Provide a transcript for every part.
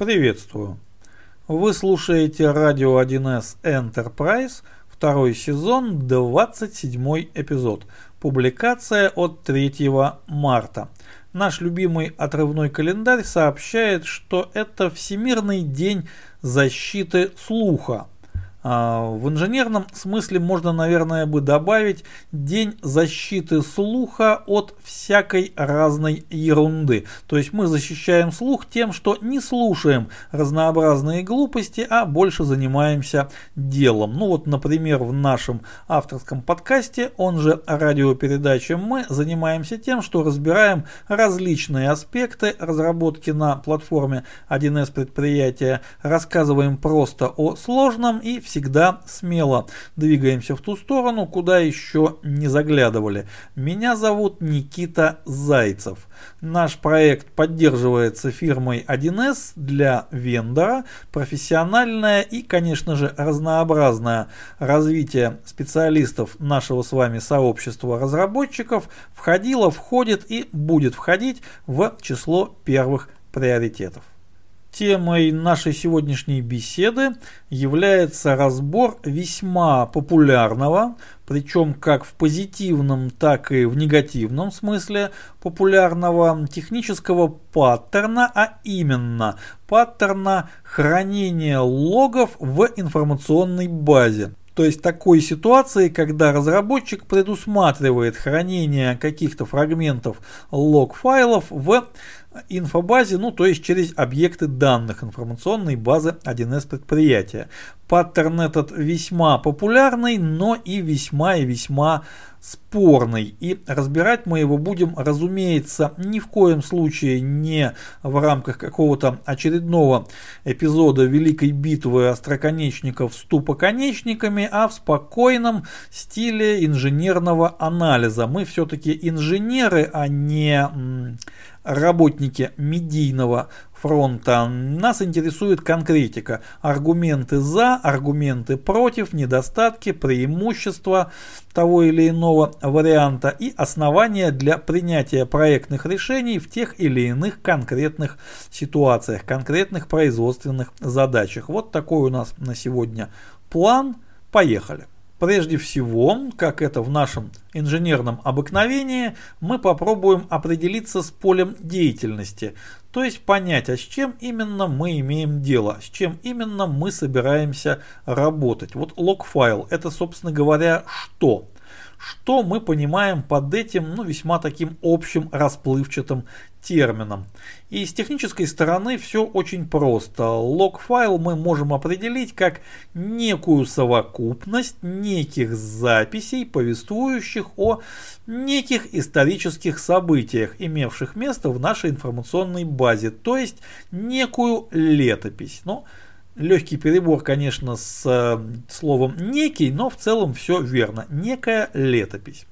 Приветствую. Вы слушаете радио 1С Enterprise, второй сезон, 27 эпизод. Публикация от 3 марта. Наш любимый отрывной календарь сообщает, что это Всемирный день защиты слуха. А, в инженерном смысле можно, наверное, бы добавить день защиты слуха от всякой разной ерунды. То есть мы защищаем слух тем, что не слушаем разнообразные глупости, а больше занимаемся делом. Ну вот, например, в нашем авторском подкасте, он же радиопередаче, мы занимаемся тем, что разбираем различные аспекты разработки на платформе 1С предприятия, рассказываем просто о сложном и всегда смело двигаемся в ту сторону, куда еще не заглядывали. Меня зовут Никита Зайцев. Наш проект поддерживается фирмой 1С для вендора. Профессиональное и, конечно же, разнообразное развитие специалистов нашего с вами сообщества разработчиков входило, входит и будет входить в число первых приоритетов. Темой нашей сегодняшней беседы является разбор весьма популярного, причем как в позитивном, так и в негативном смысле популярного технического паттерна, а именно паттерна хранения логов в информационной базе. То есть такой ситуации, когда разработчик предусматривает хранение каких-то фрагментов лог-файлов в инфобазе, ну то есть через объекты данных информационной базы 1С предприятия. Паттерн этот весьма популярный, но и весьма и весьма спорный. И разбирать мы его будем, разумеется, ни в коем случае не в рамках какого-то очередного эпизода Великой битвы остроконечников с тупоконечниками, а в спокойном стиле инженерного анализа. Мы все-таки инженеры, а не работники медийного фронта. Нас интересует конкретика. Аргументы за, аргументы против, недостатки, преимущества того или иного варианта и основания для принятия проектных решений в тех или иных конкретных ситуациях, конкретных производственных задачах. Вот такой у нас на сегодня план. Поехали! Прежде всего, как это в нашем инженерном обыкновении, мы попробуем определиться с полем деятельности, то есть понять, а с чем именно мы имеем дело, с чем именно мы собираемся работать. Вот лог-файл это, собственно говоря, что? Что мы понимаем под этим ну, весьма таким общим расплывчатым термином. И с технической стороны все очень просто. Лог-файл мы можем определить как некую совокупность неких записей, повествующих о неких исторических событиях, имевших место в нашей информационной базе, то есть некую летопись. Ну, легкий перебор, конечно, с э, словом некий, но в целом все верно. Некая летопись.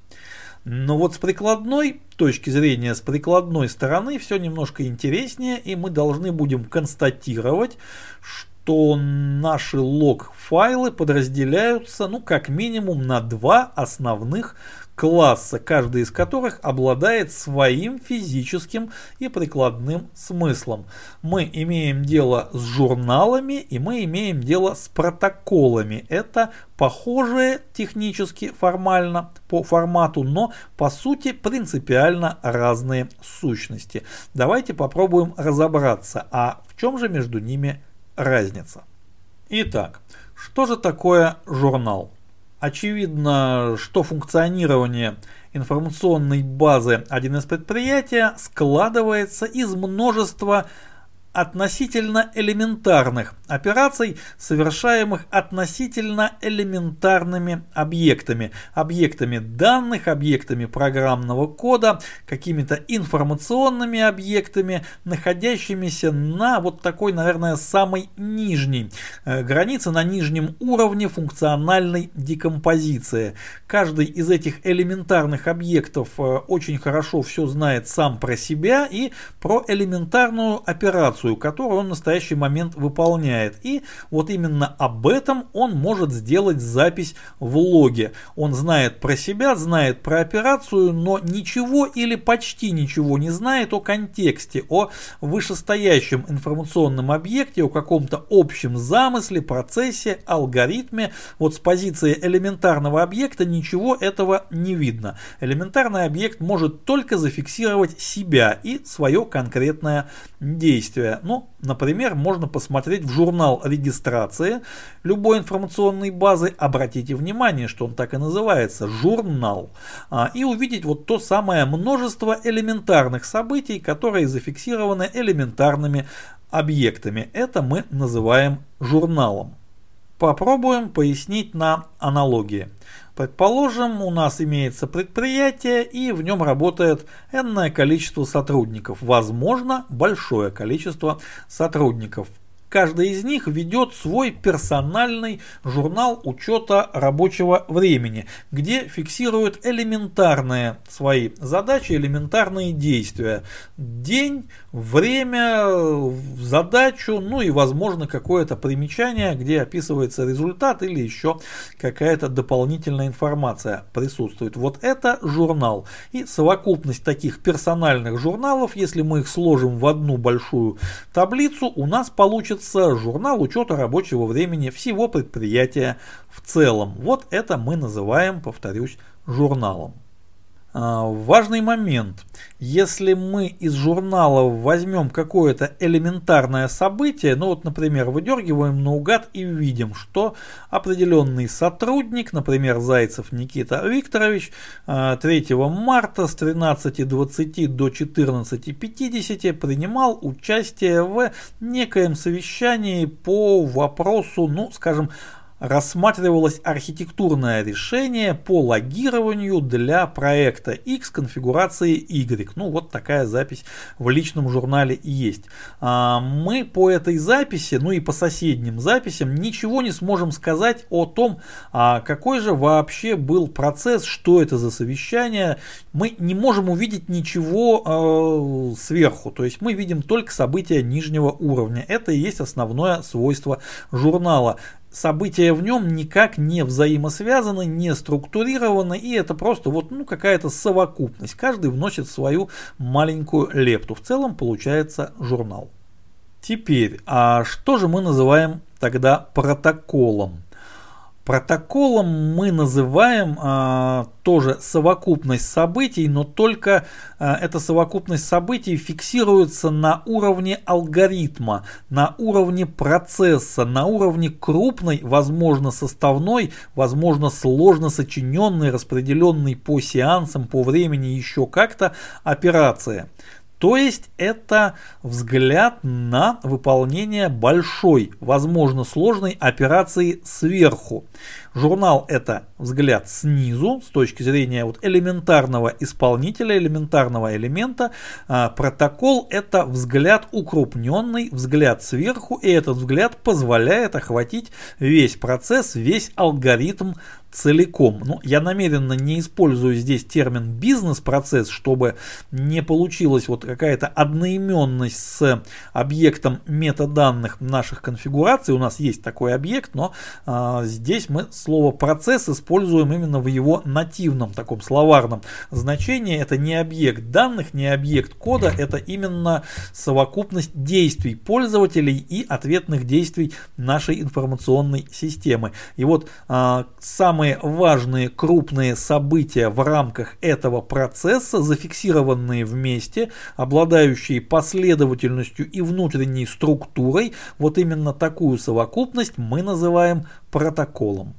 Но вот с прикладной точки зрения, с прикладной стороны все немножко интереснее, и мы должны будем констатировать, что наши лог-файлы подразделяются, ну, как минимум на два основных класса, каждый из которых обладает своим физическим и прикладным смыслом. Мы имеем дело с журналами и мы имеем дело с протоколами. Это похожие технически формально по формату, но по сути принципиально разные сущности. Давайте попробуем разобраться, а в чем же между ними разница. Итак, что же такое журнал? Очевидно, что функционирование информационной базы 1С предприятия складывается из множества относительно элементарных операций, совершаемых относительно элементарными объектами. Объектами данных, объектами программного кода, какими-то информационными объектами, находящимися на вот такой, наверное, самой нижней э, границе, на нижнем уровне функциональной декомпозиции. Каждый из этих элементарных объектов э, очень хорошо все знает сам про себя и про элементарную операцию операцию, которую он в настоящий момент выполняет. И вот именно об этом он может сделать запись в логе. Он знает про себя, знает про операцию, но ничего или почти ничего не знает о контексте, о вышестоящем информационном объекте, о каком-то общем замысле, процессе, алгоритме. Вот с позиции элементарного объекта ничего этого не видно. Элементарный объект может только зафиксировать себя и свое конкретное действие. Ну, например, можно посмотреть в журнал регистрации любой информационной базы. Обратите внимание, что он так и называется – журнал. А, и увидеть вот то самое множество элементарных событий, которые зафиксированы элементарными объектами. Это мы называем журналом. Попробуем пояснить на аналогии. Предположим, у нас имеется предприятие и в нем работает энное количество сотрудников, возможно, большое количество сотрудников. Каждый из них ведет свой персональный журнал учета рабочего времени, где фиксирует элементарные свои задачи, элементарные действия. День, время, задачу, ну и возможно какое-то примечание, где описывается результат или еще какая-то дополнительная информация присутствует. Вот это журнал. И совокупность таких персональных журналов, если мы их сложим в одну большую таблицу, у нас получится получится журнал учета рабочего времени всего предприятия в целом. Вот это мы называем, повторюсь, журналом. А, важный момент. Если мы из журнала возьмем какое-то элементарное событие, ну вот, например, выдергиваем наугад и видим, что определенный сотрудник, например, Зайцев Никита Викторович, 3 а, марта с 13.20 до 14.50 принимал участие в некоем совещании по вопросу, ну, скажем, рассматривалось архитектурное решение по логированию для проекта X конфигурации Y. Ну вот такая запись в личном журнале есть. А, мы по этой записи, ну и по соседним записям ничего не сможем сказать о том, а, какой же вообще был процесс, что это за совещание. Мы не можем увидеть ничего а, сверху, то есть мы видим только события нижнего уровня. Это и есть основное свойство журнала события в нем никак не взаимосвязаны, не структурированы, и это просто вот ну, какая-то совокупность. Каждый вносит свою маленькую лепту. В целом получается журнал. Теперь, а что же мы называем тогда протоколом? Протоколом мы называем а, тоже совокупность событий, но только а, эта совокупность событий фиксируется на уровне алгоритма, на уровне процесса, на уровне крупной, возможно составной, возможно сложно сочиненной, распределенной по сеансам, по времени еще как-то операции. То есть это взгляд на выполнение большой, возможно сложной операции сверху. Журнал это взгляд снизу, с точки зрения вот элементарного исполнителя, элементарного элемента. А, протокол это взгляд укрупненный, взгляд сверху, и этот взгляд позволяет охватить весь процесс, весь алгоритм целиком. Ну, я намеренно не использую здесь термин бизнес-процесс, чтобы не получилась вот какая-то одноименность с объектом метаданных наших конфигураций. У нас есть такой объект, но а, здесь мы слово процесс используем именно в его нативном таком словарном значении. Это не объект данных, не объект кода, это именно совокупность действий пользователей и ответных действий нашей информационной системы. И вот а, самые важные крупные события в рамках этого процесса, зафиксированные вместе, обладающие последовательностью и внутренней структурой, вот именно такую совокупность мы называем протоколом.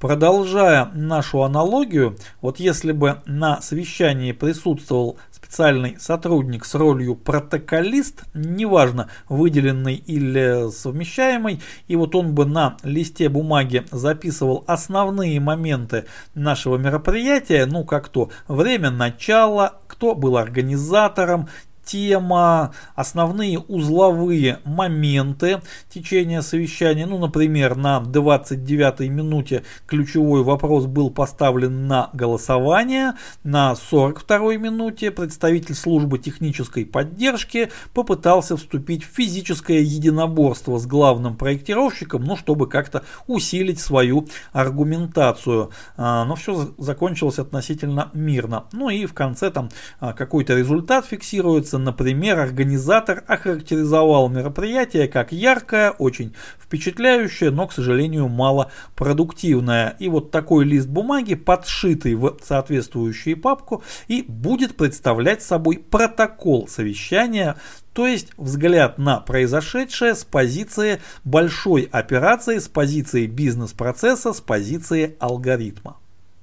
Продолжая нашу аналогию, вот если бы на совещании присутствовал специальный сотрудник с ролью протоколист, неважно выделенный или совмещаемый, и вот он бы на листе бумаги записывал основные моменты нашего мероприятия, ну как то время начала, кто был организатором, тема, основные узловые моменты течения совещания. Ну, например, на 29 минуте ключевой вопрос был поставлен на голосование. На 42 минуте представитель службы технической поддержки попытался вступить в физическое единоборство с главным проектировщиком, ну, чтобы как-то усилить свою аргументацию. А, но все закончилось относительно мирно. Ну и в конце там а, какой-то результат фиксируется. Например, организатор охарактеризовал мероприятие как яркое, очень впечатляющее, но, к сожалению, мало продуктивное. И вот такой лист бумаги, подшитый в соответствующую папку, и будет представлять собой протокол совещания, то есть взгляд на произошедшее с позиции большой операции, с позиции бизнес-процесса, с позиции алгоритма.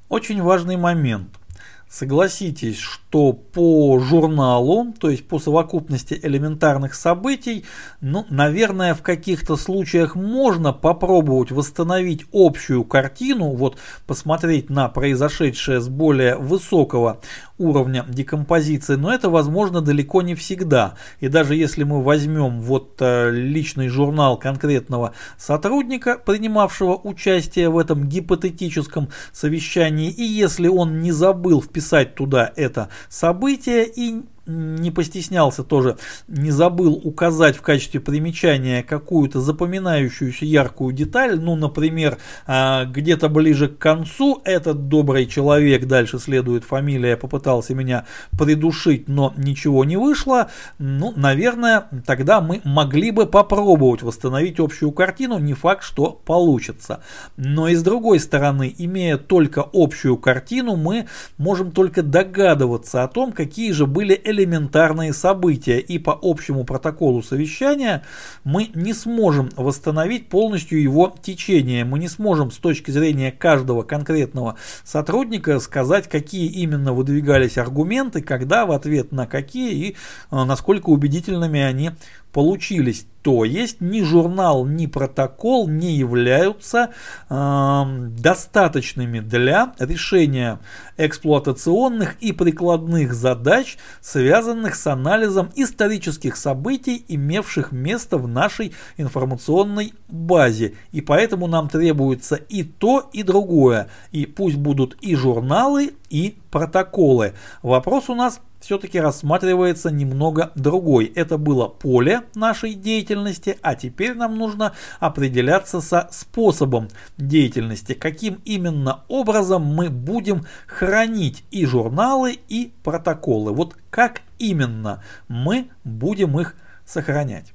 Очень важный момент. Согласитесь, что по журналу, то есть по совокупности элементарных событий, ну, наверное, в каких-то случаях можно попробовать восстановить общую картину, вот посмотреть на произошедшее с более высокого уровня декомпозиции, но это возможно далеко не всегда. И даже если мы возьмем вот э, личный журнал конкретного сотрудника, принимавшего участие в этом гипотетическом совещании, и если он не забыл вписать туда это событие и не постеснялся тоже, не забыл указать в качестве примечания какую-то запоминающуюся яркую деталь, ну, например, а, где-то ближе к концу этот добрый человек, дальше следует фамилия, попытался меня придушить, но ничего не вышло, ну, наверное, тогда мы могли бы попробовать восстановить общую картину, не факт, что получится. Но и с другой стороны, имея только общую картину, мы можем только догадываться о том, какие же были элементарные события, и по общему протоколу совещания мы не сможем восстановить полностью его течение. Мы не сможем с точки зрения каждого конкретного сотрудника сказать, какие именно выдвигались аргументы, когда, в ответ на какие и э, насколько убедительными они получились. То есть ни журнал, ни протокол не являются э, достаточными для решения эксплуатационных и прикладных задач, связанных с анализом исторических событий, имевших место в нашей информационной базе. И поэтому нам требуется и то, и другое. И пусть будут и журналы, и протоколы. Вопрос у нас все-таки рассматривается немного другой. Это было поле нашей деятельности, а теперь нам нужно определяться со способом деятельности, каким именно образом мы будем хранить и журналы, и протоколы. Вот как именно мы будем их сохранять.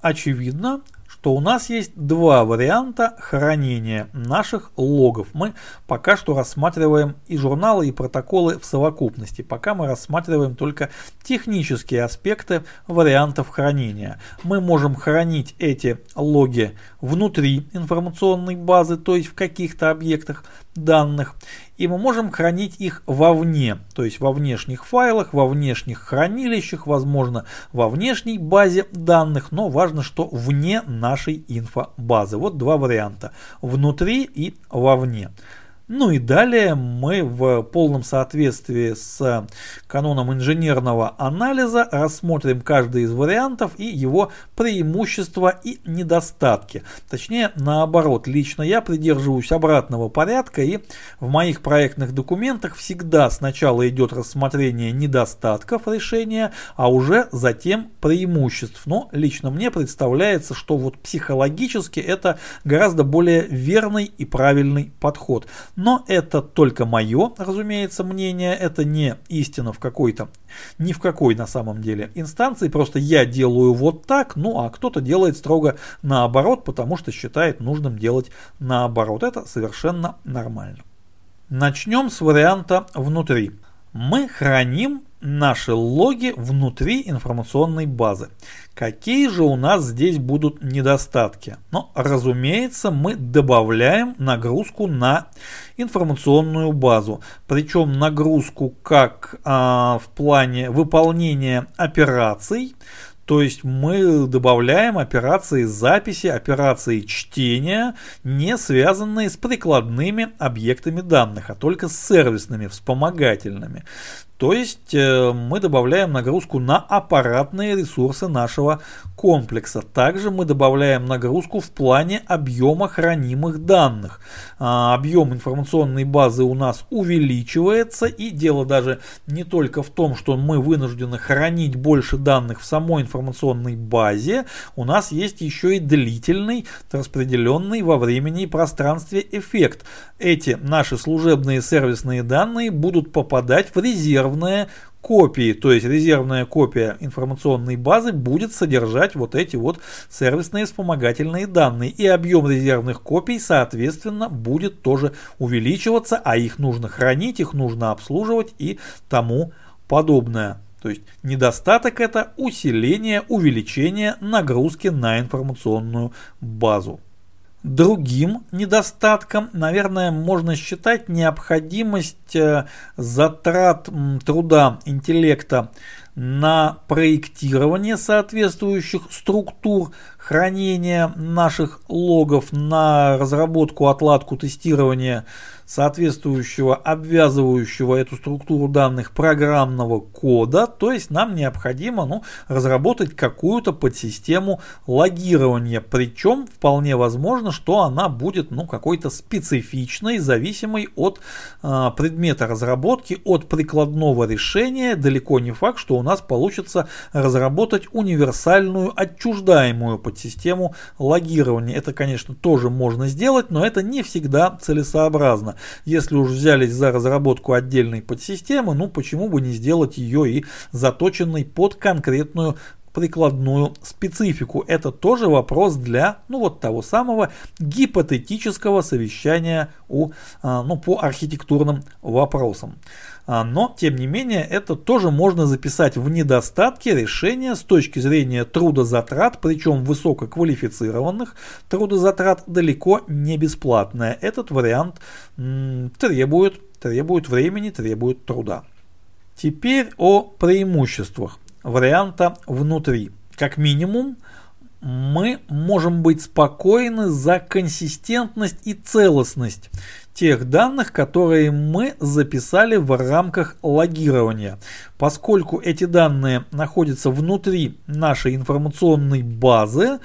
Очевидно, что у нас есть два варианта хранения наших логов. Мы пока что рассматриваем и журналы, и протоколы в совокупности. Пока мы рассматриваем только технические аспекты вариантов хранения. Мы можем хранить эти логи внутри информационной базы, то есть в каких-то объектах данных и мы можем хранить их вовне, то есть во внешних файлах, во внешних хранилищах, возможно во внешней базе данных, но важно, что вне нашей инфобазы. Вот два варианта, внутри и вовне. Ну и далее мы в полном соответствии с каноном инженерного анализа рассмотрим каждый из вариантов и его преимущества и недостатки. Точнее наоборот, лично я придерживаюсь обратного порядка и в моих проектных документах всегда сначала идет рассмотрение недостатков решения, а уже затем преимуществ. Но лично мне представляется, что вот психологически это гораздо более верный и правильный подход. Но это только мое, разумеется, мнение, это не истина в какой-то, ни в какой на самом деле инстанции, просто я делаю вот так, ну а кто-то делает строго наоборот, потому что считает нужным делать наоборот. Это совершенно нормально. Начнем с варианта внутри. Мы храним наши логи внутри информационной базы. Какие же у нас здесь будут недостатки? Ну, разумеется, мы добавляем нагрузку на информационную базу. Причем нагрузку как а, в плане выполнения операций, то есть мы добавляем операции записи, операции чтения, не связанные с прикладными объектами данных, а только с сервисными, вспомогательными. То есть э, мы добавляем нагрузку на аппаратные ресурсы нашего комплекса. Также мы добавляем нагрузку в плане объема хранимых данных. А, объем информационной базы у нас увеличивается и дело даже не только в том, что мы вынуждены хранить больше данных в самой информационной базе, у нас есть еще и длительный, распределенный во времени и пространстве эффект. Эти наши служебные сервисные данные будут попадать в резервные копии, то есть резервная копия информационной базы будет содержать вот эти вот сервисные вспомогательные данные. И объем резервных копий, соответственно, будет тоже увеличиваться, а их нужно хранить, их нужно обслуживать и тому подобное. То есть недостаток это усиление, увеличение нагрузки на информационную базу. Другим недостатком, наверное, можно считать необходимость э, затрат труда интеллекта на проектирование соответствующих структур хранения наших логов, на разработку, отладку, тестирование соответствующего обвязывающего эту структуру данных программного кода, то есть нам необходимо ну, разработать какую-то подсистему логирования, причем вполне возможно, что она будет ну, какой-то специфичной, зависимой от э, предмета разработки, от прикладного решения, далеко не факт, что у нас получится разработать универсальную отчуждаемую подсистему логирования. Это, конечно, тоже можно сделать, но это не всегда целесообразно. Если уж взялись за разработку отдельной подсистемы, ну почему бы не сделать ее и заточенной под конкретную прикладную специфику. Это тоже вопрос для, ну вот того самого гипотетического совещания у, а, ну, по архитектурным вопросам. А, но, тем не менее, это тоже можно записать в недостатки решения с точки зрения трудозатрат, причем высококвалифицированных трудозатрат далеко не бесплатное. Этот вариант требует, требует времени, требует труда. Теперь о преимуществах варианта внутри. Как минимум, мы можем быть спокойны за консистентность и целостность тех данных, которые мы записали в рамках логирования. Поскольку эти данные находятся внутри нашей информационной базы,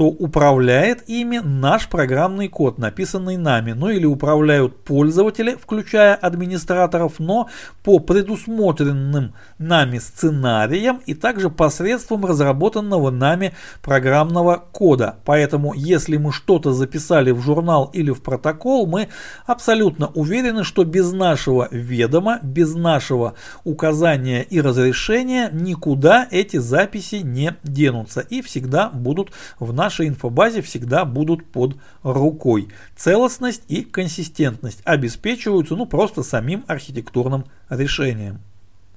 то управляет ими наш программный код, написанный нами, ну или управляют пользователи, включая администраторов, но по предусмотренным нами сценариям и также посредством разработанного нами программного кода. Поэтому, если мы что-то записали в журнал или в протокол, мы абсолютно уверены, что без нашего ведома, без нашего указания и разрешения никуда эти записи не денутся и всегда будут в нашем нашей инфобазе всегда будут под рукой. Целостность и консистентность обеспечиваются ну, просто самим архитектурным решением.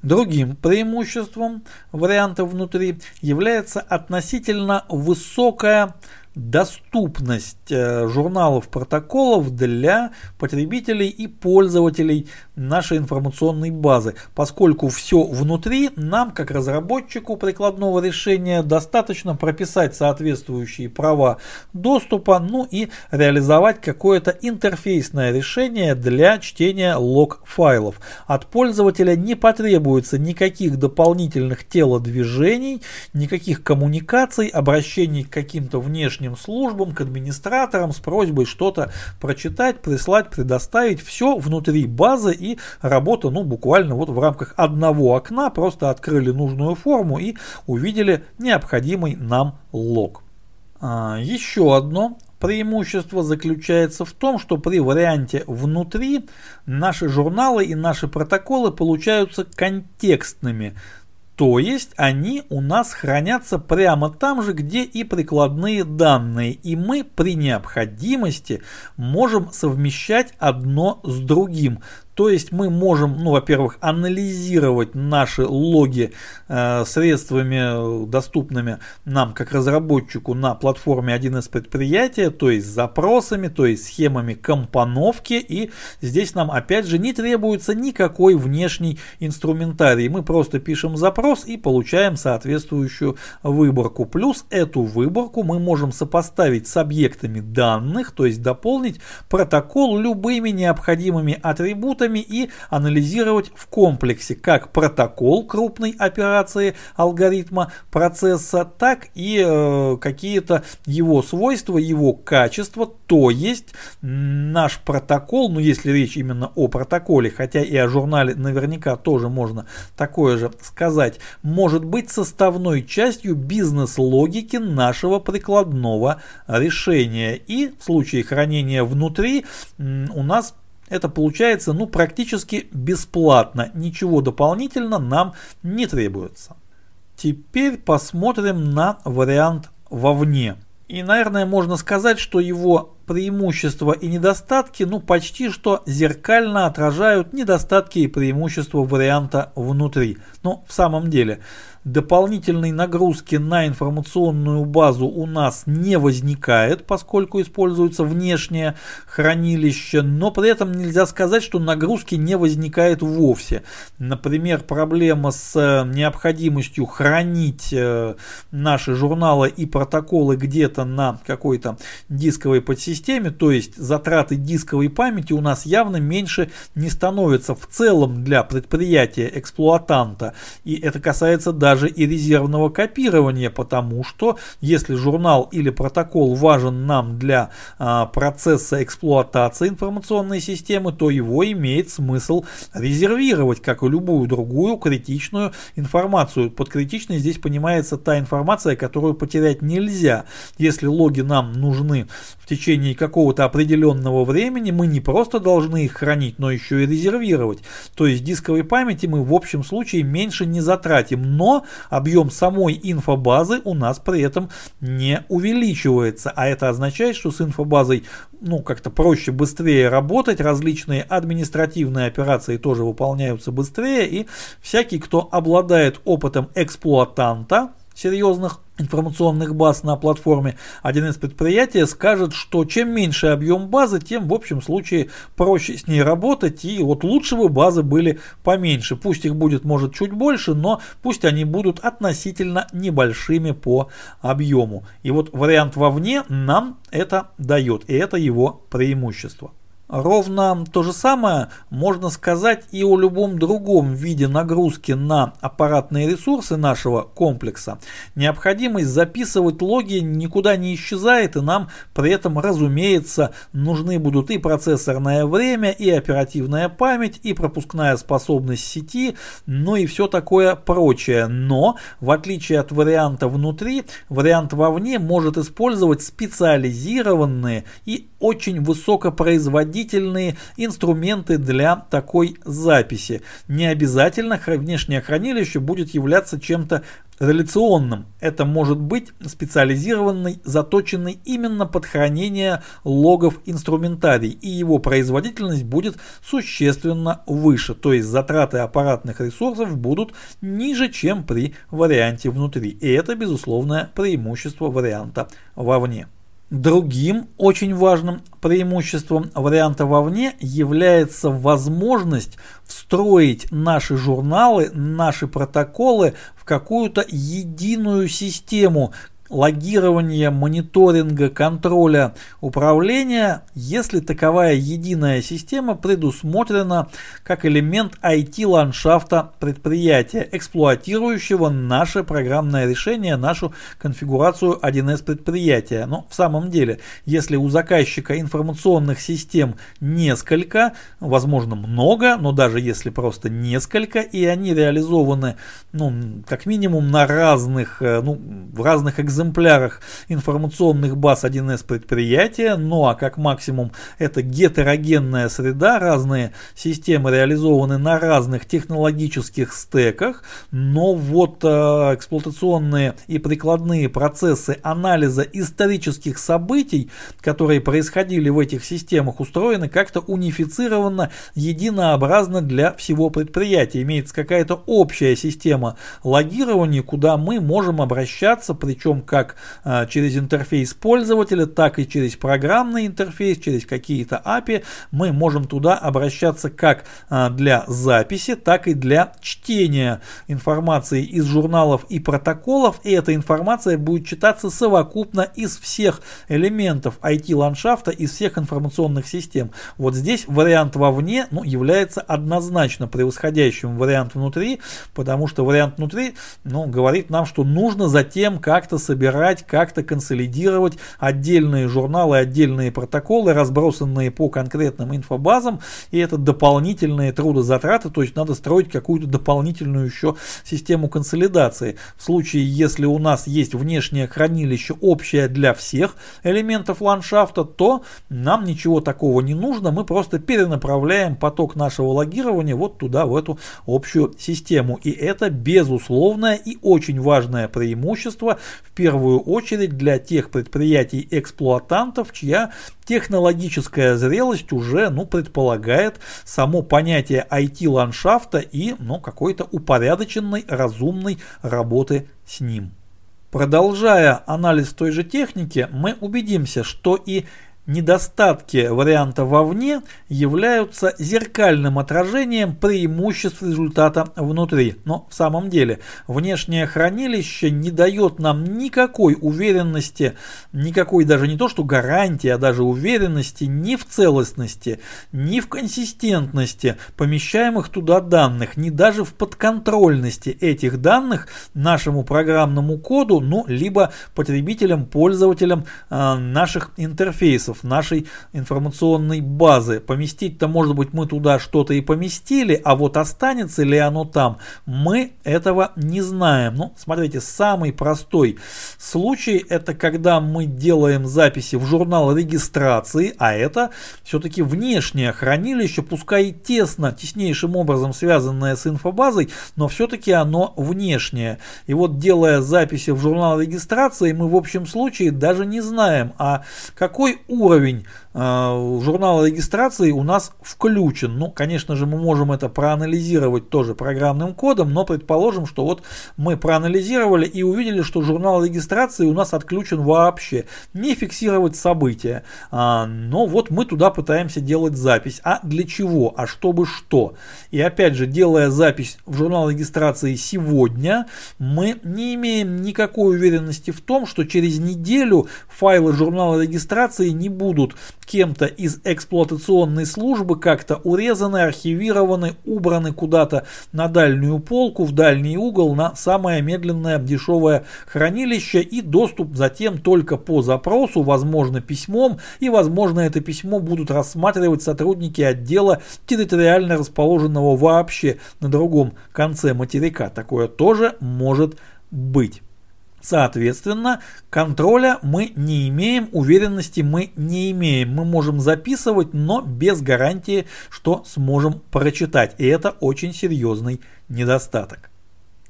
Другим преимуществом варианта внутри является относительно высокая доступность э, журналов протоколов для потребителей и пользователей нашей информационной базы, поскольку все внутри нам, как разработчику прикладного решения, достаточно прописать соответствующие права доступа, ну и реализовать какое-то интерфейсное решение для чтения лог-файлов. От пользователя не потребуется никаких дополнительных телодвижений, никаких коммуникаций, обращений к каким-то внешним внешним службам, к администраторам с просьбой что-то прочитать, прислать, предоставить. Все внутри базы и работа, ну, буквально вот в рамках одного окна просто открыли нужную форму и увидели необходимый нам лог. А, еще одно преимущество заключается в том, что при варианте внутри наши журналы и наши протоколы получаются контекстными. То есть они у нас хранятся прямо там же, где и прикладные данные, и мы при необходимости можем совмещать одно с другим. То есть мы можем, ну, во-первых, анализировать наши логи э, средствами, доступными нам как разработчику на платформе 1С предприятия, то есть запросами, то есть схемами компоновки. И здесь нам опять же не требуется никакой внешний инструментарий. Мы просто пишем запрос и получаем соответствующую выборку. Плюс эту выборку мы можем сопоставить с объектами данных, то есть дополнить протокол любыми необходимыми атрибутами документами и анализировать в комплексе как протокол крупной операции алгоритма процесса, так и э, какие-то его свойства, его качества, то есть наш протокол, ну если речь именно о протоколе, хотя и о журнале наверняка тоже можно такое же сказать, может быть составной частью бизнес-логики нашего прикладного решения. И в случае хранения внутри у нас это получается ну, практически бесплатно. Ничего дополнительно нам не требуется. Теперь посмотрим на вариант вовне. И, наверное, можно сказать, что его преимущества и недостатки, ну, почти что зеркально отражают недостатки и преимущества варианта внутри. Но в самом деле, дополнительной нагрузки на информационную базу у нас не возникает, поскольку используется внешнее хранилище, но при этом нельзя сказать, что нагрузки не возникает вовсе. Например, проблема с э, необходимостью хранить э, наши журналы и протоколы где-то на какой-то дисковой подсистеме, то есть затраты дисковой памяти у нас явно меньше не становятся в целом для предприятия эксплуатанта. И это касается даже даже и резервного копирования, потому что если журнал или протокол важен нам для а, процесса эксплуатации информационной системы, то его имеет смысл резервировать, как и любую другую критичную информацию. Под критичной здесь понимается та информация, которую потерять нельзя. Если логи нам нужны в течение какого-то определенного времени, мы не просто должны их хранить, но еще и резервировать. То есть дисковой памяти мы в общем случае меньше не затратим, но объем самой инфобазы у нас при этом не увеличивается. А это означает, что с инфобазой ну, как-то проще, быстрее работать, различные административные операции тоже выполняются быстрее, и всякий, кто обладает опытом эксплуатанта, серьезных информационных баз на платформе, один из предприятий скажет, что чем меньше объем базы, тем в общем случае проще с ней работать, и вот лучше бы базы были поменьше. Пусть их будет, может, чуть больше, но пусть они будут относительно небольшими по объему. И вот вариант вовне нам это дает, и это его преимущество. Ровно то же самое можно сказать и о любом другом виде нагрузки на аппаратные ресурсы нашего комплекса. Необходимость записывать логи никуда не исчезает и нам при этом, разумеется, нужны будут и процессорное время, и оперативная память, и пропускная способность сети, ну и все такое прочее. Но, в отличие от варианта внутри, вариант вовне может использовать специализированные и очень высокопроизводительные инструменты для такой записи. Не обязательно внешнее хранилище будет являться чем-то реляционным. Это может быть специализированный, заточенный именно под хранение логов инструментарий, и его производительность будет существенно выше, то есть затраты аппаратных ресурсов будут ниже, чем при варианте внутри. И это безусловное преимущество варианта вовне. Другим очень важным преимуществом варианта вовне является возможность встроить наши журналы, наши протоколы в какую-то единую систему, логирования, мониторинга, контроля, управления, если таковая единая система предусмотрена как элемент IT-ландшафта предприятия, эксплуатирующего наше программное решение, нашу конфигурацию 1С предприятия. Но в самом деле, если у заказчика информационных систем несколько, возможно много, но даже если просто несколько, и они реализованы, ну, как минимум на разных, э, ну, в разных экземплярах, экземплярах информационных баз 1С предприятия, ну а как максимум это гетерогенная среда, разные системы реализованы на разных технологических стеках, но вот э, эксплуатационные и прикладные процессы анализа исторических событий, которые происходили в этих системах, устроены как-то унифицированно, единообразно для всего предприятия. Имеется какая-то общая система логирования, куда мы можем обращаться, причем как а, через интерфейс пользователя, так и через программный интерфейс, через какие-то API. Мы можем туда обращаться как а, для записи, так и для чтения информации из журналов и протоколов. И эта информация будет читаться совокупно из всех элементов IT-ландшафта, из всех информационных систем. Вот здесь вариант вовне ну, является однозначно превосходящим вариант внутри, потому что вариант внутри ну, говорит нам, что нужно затем как-то собирать, как-то консолидировать отдельные журналы, отдельные протоколы, разбросанные по конкретным инфобазам, и это дополнительные трудозатраты, то есть надо строить какую-то дополнительную еще систему консолидации. В случае, если у нас есть внешнее хранилище общее для всех элементов ландшафта, то нам ничего такого не нужно, мы просто перенаправляем поток нашего логирования вот туда, в эту общую систему. И это безусловное и очень важное преимущество, в первую очередь для тех предприятий-эксплуатантов, чья технологическая зрелость уже ну, предполагает само понятие IT-ландшафта и ну, какой-то упорядоченной, разумной работы с ним. Продолжая анализ той же техники, мы убедимся, что и Недостатки варианта вовне являются зеркальным отражением преимуществ результата внутри. Но в самом деле внешнее хранилище не дает нам никакой уверенности, никакой даже не то что гарантии, а даже уверенности ни в целостности, ни в консистентности помещаемых туда данных, ни даже в подконтрольности этих данных нашему программному коду, ну либо потребителям, пользователям э, наших интерфейсов ресурсов нашей информационной базы. Поместить-то, может быть, мы туда что-то и поместили, а вот останется ли оно там, мы этого не знаем. Ну, смотрите, самый простой случай это когда мы делаем записи в журнал регистрации, а это все-таки внешнее хранилище, пускай и тесно, теснейшим образом связанное с инфобазой, но все-таки оно внешнее. И вот делая записи в журнал регистрации, мы в общем случае даже не знаем, а какой уровень уровень э, журнала регистрации у нас включен. Ну, конечно же, мы можем это проанализировать тоже программным кодом, но предположим, что вот мы проанализировали и увидели, что журнал регистрации у нас отключен вообще. Не фиксировать события. А, но вот мы туда пытаемся делать запись. А для чего? А чтобы что? И опять же, делая запись в журнал регистрации сегодня, мы не имеем никакой уверенности в том, что через неделю файлы журнала регистрации не будут кем-то из эксплуатационной службы как-то урезаны, архивированы, убраны куда-то на дальнюю полку, в дальний угол, на самое медленное дешевое хранилище и доступ затем только по запросу, возможно письмом, и возможно это письмо будут рассматривать сотрудники отдела территориально расположенного вообще на другом конце материка. Такое тоже может быть. Соответственно, контроля мы не имеем, уверенности мы не имеем. Мы можем записывать, но без гарантии, что сможем прочитать. И это очень серьезный недостаток.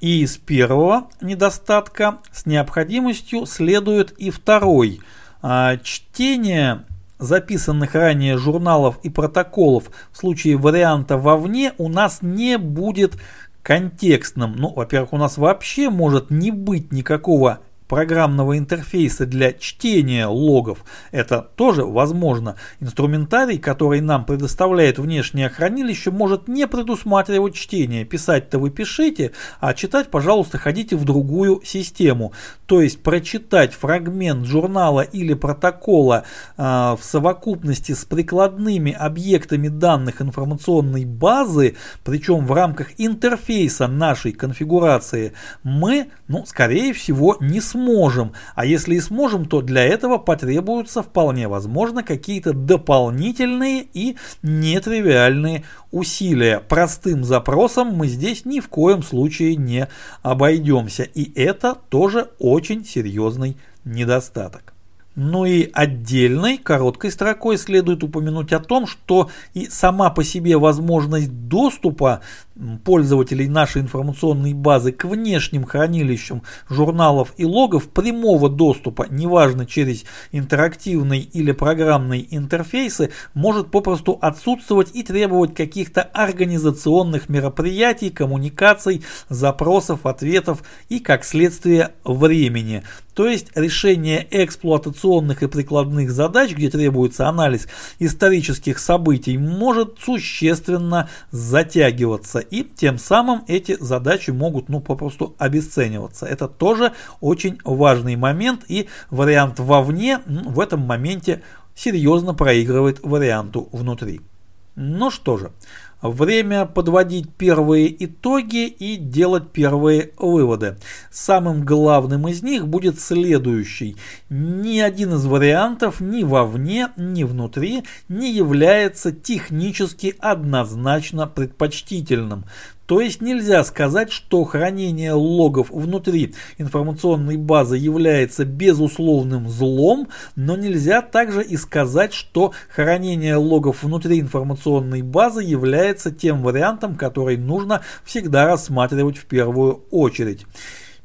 И из первого недостатка с необходимостью следует и второй. А, чтение записанных ранее журналов и протоколов в случае варианта вовне у нас не будет контекстным. Ну, во-первых, у нас вообще может не быть никакого программного интерфейса для чтения логов. Это тоже возможно. Инструментарий, который нам предоставляет внешнее хранилище, может не предусматривать чтение. Писать-то вы пишите, а читать, пожалуйста, ходите в другую систему. То есть прочитать фрагмент журнала или протокола э, в совокупности с прикладными объектами данных информационной базы, причем в рамках интерфейса нашей конфигурации, мы, ну, скорее всего, не сможем сможем. А если и сможем, то для этого потребуются вполне возможно какие-то дополнительные и нетривиальные усилия. Простым запросом мы здесь ни в коем случае не обойдемся. И это тоже очень серьезный недостаток. Ну и отдельной короткой строкой следует упомянуть о том, что и сама по себе возможность доступа пользователей нашей информационной базы к внешним хранилищам журналов и логов прямого доступа, неважно через интерактивный или программный интерфейсы, может попросту отсутствовать и требовать каких-то организационных мероприятий, коммуникаций, запросов, ответов и, как следствие, времени. То есть решение эксплуатационных и прикладных задач, где требуется анализ исторических событий, может существенно затягиваться и тем самым эти задачи могут ну попросту обесцениваться. Это тоже очень важный момент и вариант вовне в этом моменте серьезно проигрывает варианту внутри. Ну что же, Время подводить первые итоги и делать первые выводы. Самым главным из них будет следующий. Ни один из вариантов ни вовне, ни внутри не является технически однозначно предпочтительным. То есть нельзя сказать, что хранение логов внутри информационной базы является безусловным злом, но нельзя также и сказать, что хранение логов внутри информационной базы является тем вариантом, который нужно всегда рассматривать в первую очередь.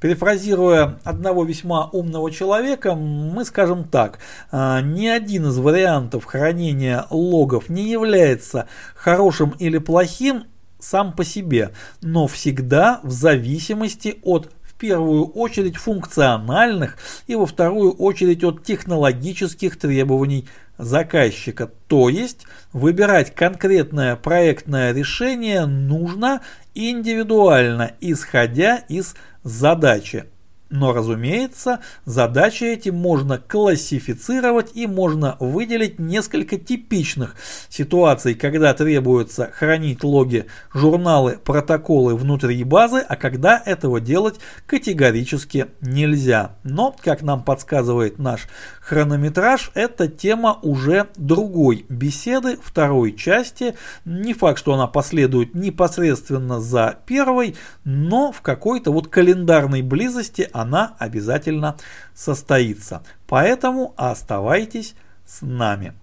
Перефразируя одного весьма умного человека, мы скажем так, а, ни один из вариантов хранения логов не является хорошим или плохим сам по себе, но всегда в зависимости от в первую очередь функциональных и во вторую очередь от технологических требований заказчика. То есть выбирать конкретное проектное решение нужно индивидуально, исходя из задачи. Но, разумеется, задачи эти можно классифицировать и можно выделить несколько типичных ситуаций, когда требуется хранить логи, журналы, протоколы внутри базы, а когда этого делать категорически нельзя. Но, как нам подсказывает наш хронометраж, эта тема уже другой беседы, второй части. Не факт, что она последует непосредственно за первой, но в какой-то вот календарной близости она обязательно состоится. Поэтому оставайтесь с нами.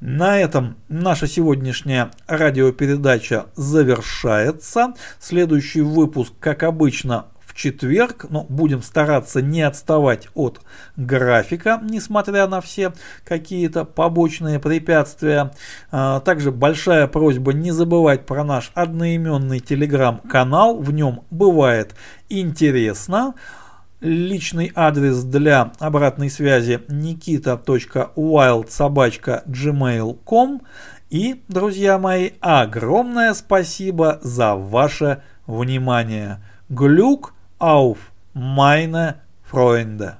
На этом наша сегодняшняя радиопередача завершается. Следующий выпуск, как обычно, в четверг, но будем стараться не отставать от графика, несмотря на все какие-то побочные препятствия. А, также большая просьба не забывать про наш одноименный телеграм-канал, в нем бывает интересно. Личный адрес для обратной связи nikita.wildsobachka.gmail.com И, друзья мои, огромное спасибо за ваше внимание. Глюк auf meine Freunde.